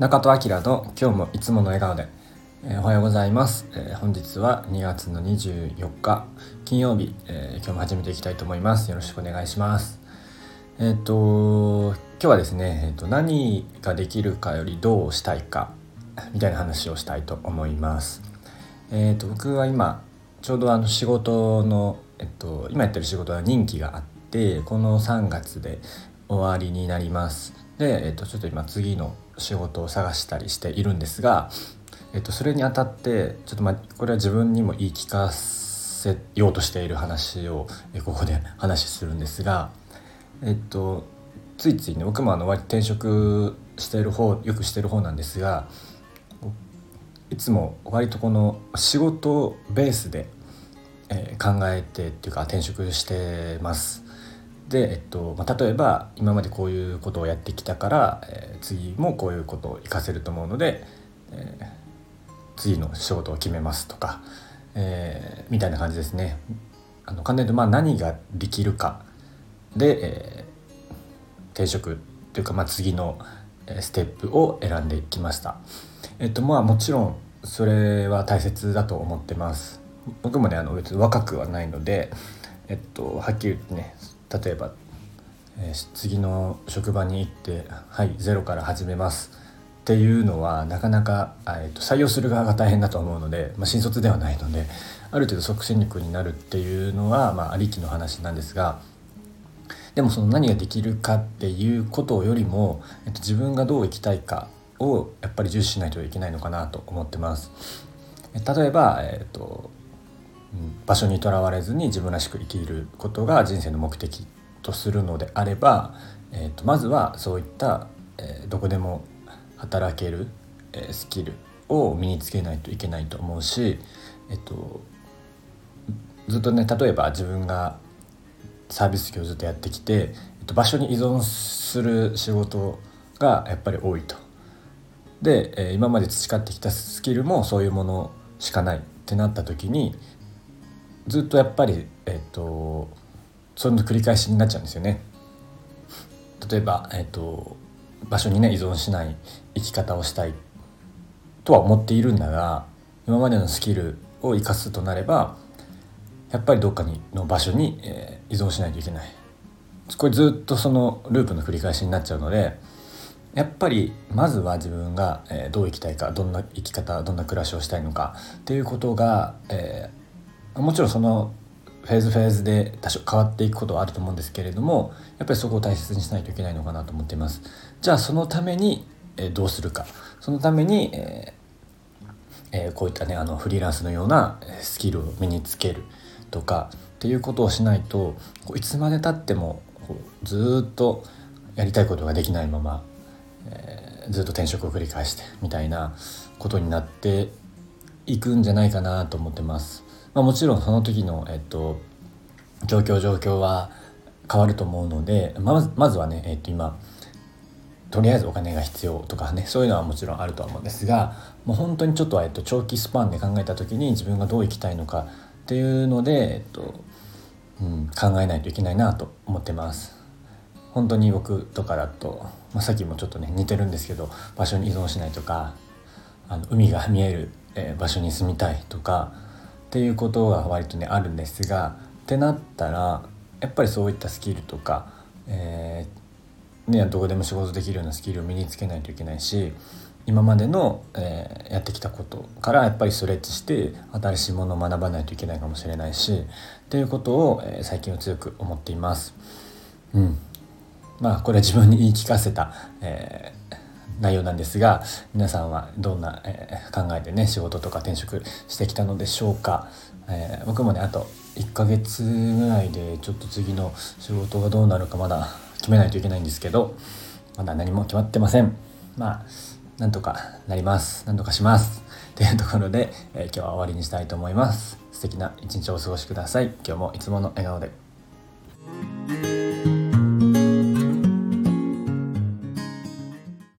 中戸明の今日もいつもの笑顔で、えー、おはようございます、えー、本日は2月の24日金曜日、えー、今日も始めていきたいと思います。よろしくお願いします。えっ、と今日はですね、えーと、何ができるかよりどうしたいかみたいな話をしたいと思います。えっ、と僕は今ちょうどあの仕事のえっと今やってる仕事は任期があってこの3月で終わりになります。で、えっと、ちょっと今次の仕事を探したりしているんですが、えっと、それにあたってちょっとまあこれは自分にも言い聞かせようとしている話をここで 話するんですが、えっと、ついついね僕もあの割転職している方よくしてる方なんですがいつも割とこの仕事ベースで、え、考えてっていうか転職してます。で、えっとまあ、例えば今までこういうことをやってきたから、えー、次もこういうことを活かせると思うので、えー、次の仕事を決めますとか、えー、みたいな感じですね。あの簡単に、まあ、何ができるかで、えー、転職というか、まあ、次のステップを選んできました。えっとまあもちろんそれは大切だと思ってます。僕もねあの別に若くはないので、えっと、はっきり言ってね例えば、えー、次の職場に行って「はいゼロから始めます」っていうのはなかなか、えーと、採用する側が大変だと思うので、まあ、新卒ではないのである程度即戦力になるっていうのは、まあ、ありきの話なんですがでもその何ができるかっていうことよりも、えーと、自分がどう生きたいかをやっぱり重視しないといけないのかなと思ってます。例えば、えーと場所にとらわれずに自分らしく生きることが人生の目的とするのであれば、えーと、まずはそういった、えー、どこでも働ける、えー、スキルを身につけないといけないと思うし、えっと、ずっとね例えば自分がサービス業をずっとやってきて、えっと、場所に依存する仕事がやっぱり多いと。で、えー、今まで培ってきたスキルもそういうものしかないってなった時にずっとやっぱりえっ、とその繰り返しになっちゃうんですよね。例えば、えっ、と場所にね依存しない生き方をしたいとは思っているんだが今までのスキルを生かすとなればやっぱりどっかにの場所に、えー、依存しないといけないこれずっとそのループの繰り返しになっちゃうのでやっぱりまずは自分が、えー、どう生きたいかどんな生き方どんな暮らしをしたいのかっていうことが、えもちろんそのフェーズフェーズで多少変わっていくことはあると思うんですけれどもやっぱりそこを大切にしないといけないのかなと思っていますじゃあそのために、え、どうするかそのために、え、こういったねあのフリーランスのようなスキルを身につけるとかっていうことをしないといつまでたってもずっとやりたいことができないまま、え、ずっと転職を繰り返してみたいなことになっていくんじゃないかなと思ってます。まあ、もちろんその時の、えっと、状況状況は変わると思うのでまずまずはね、えっと、今とりあえずお金が必要とかねそういうのはもちろんあるとは思うんですがもう本当にちょっと,、えっと長期スパンで考えた時に自分がどう生きたいのかっていうので、えっとうん、考えないといけないなと思ってます。本当に僕とかだと、まあ、さっきもちょっとね似てるんですけど場所に依存しないとかあの海が見える、えー、場所に住みたいとかっていうことが割とねあるんですがってなったらやっぱりそういったスキルとか、えー、ね、どこでも仕事できるようなスキルを身につけないといけないし今までの、えー、やってきたことからやっぱりストレッチして新しいものを学ばないといけないかもしれないしっていうことを、えー、最近は強く思っています。うん、まあこれは自分に言い聞かせた、え内容なんですが皆さんはどんな、えー、考えでね仕事とか転職してきたのでしょうか、えー、僕もねあと1ヶ月ぐらいでちょっと次の仕事がどうなるかまだ決めないといけないんですけどまだ何も決まってません。まあなんとかなります。なんとかします。というところで、えー、今日は終わりにしたいと思います。素敵な一日をお過ごしください。今日もいつもの笑顔で。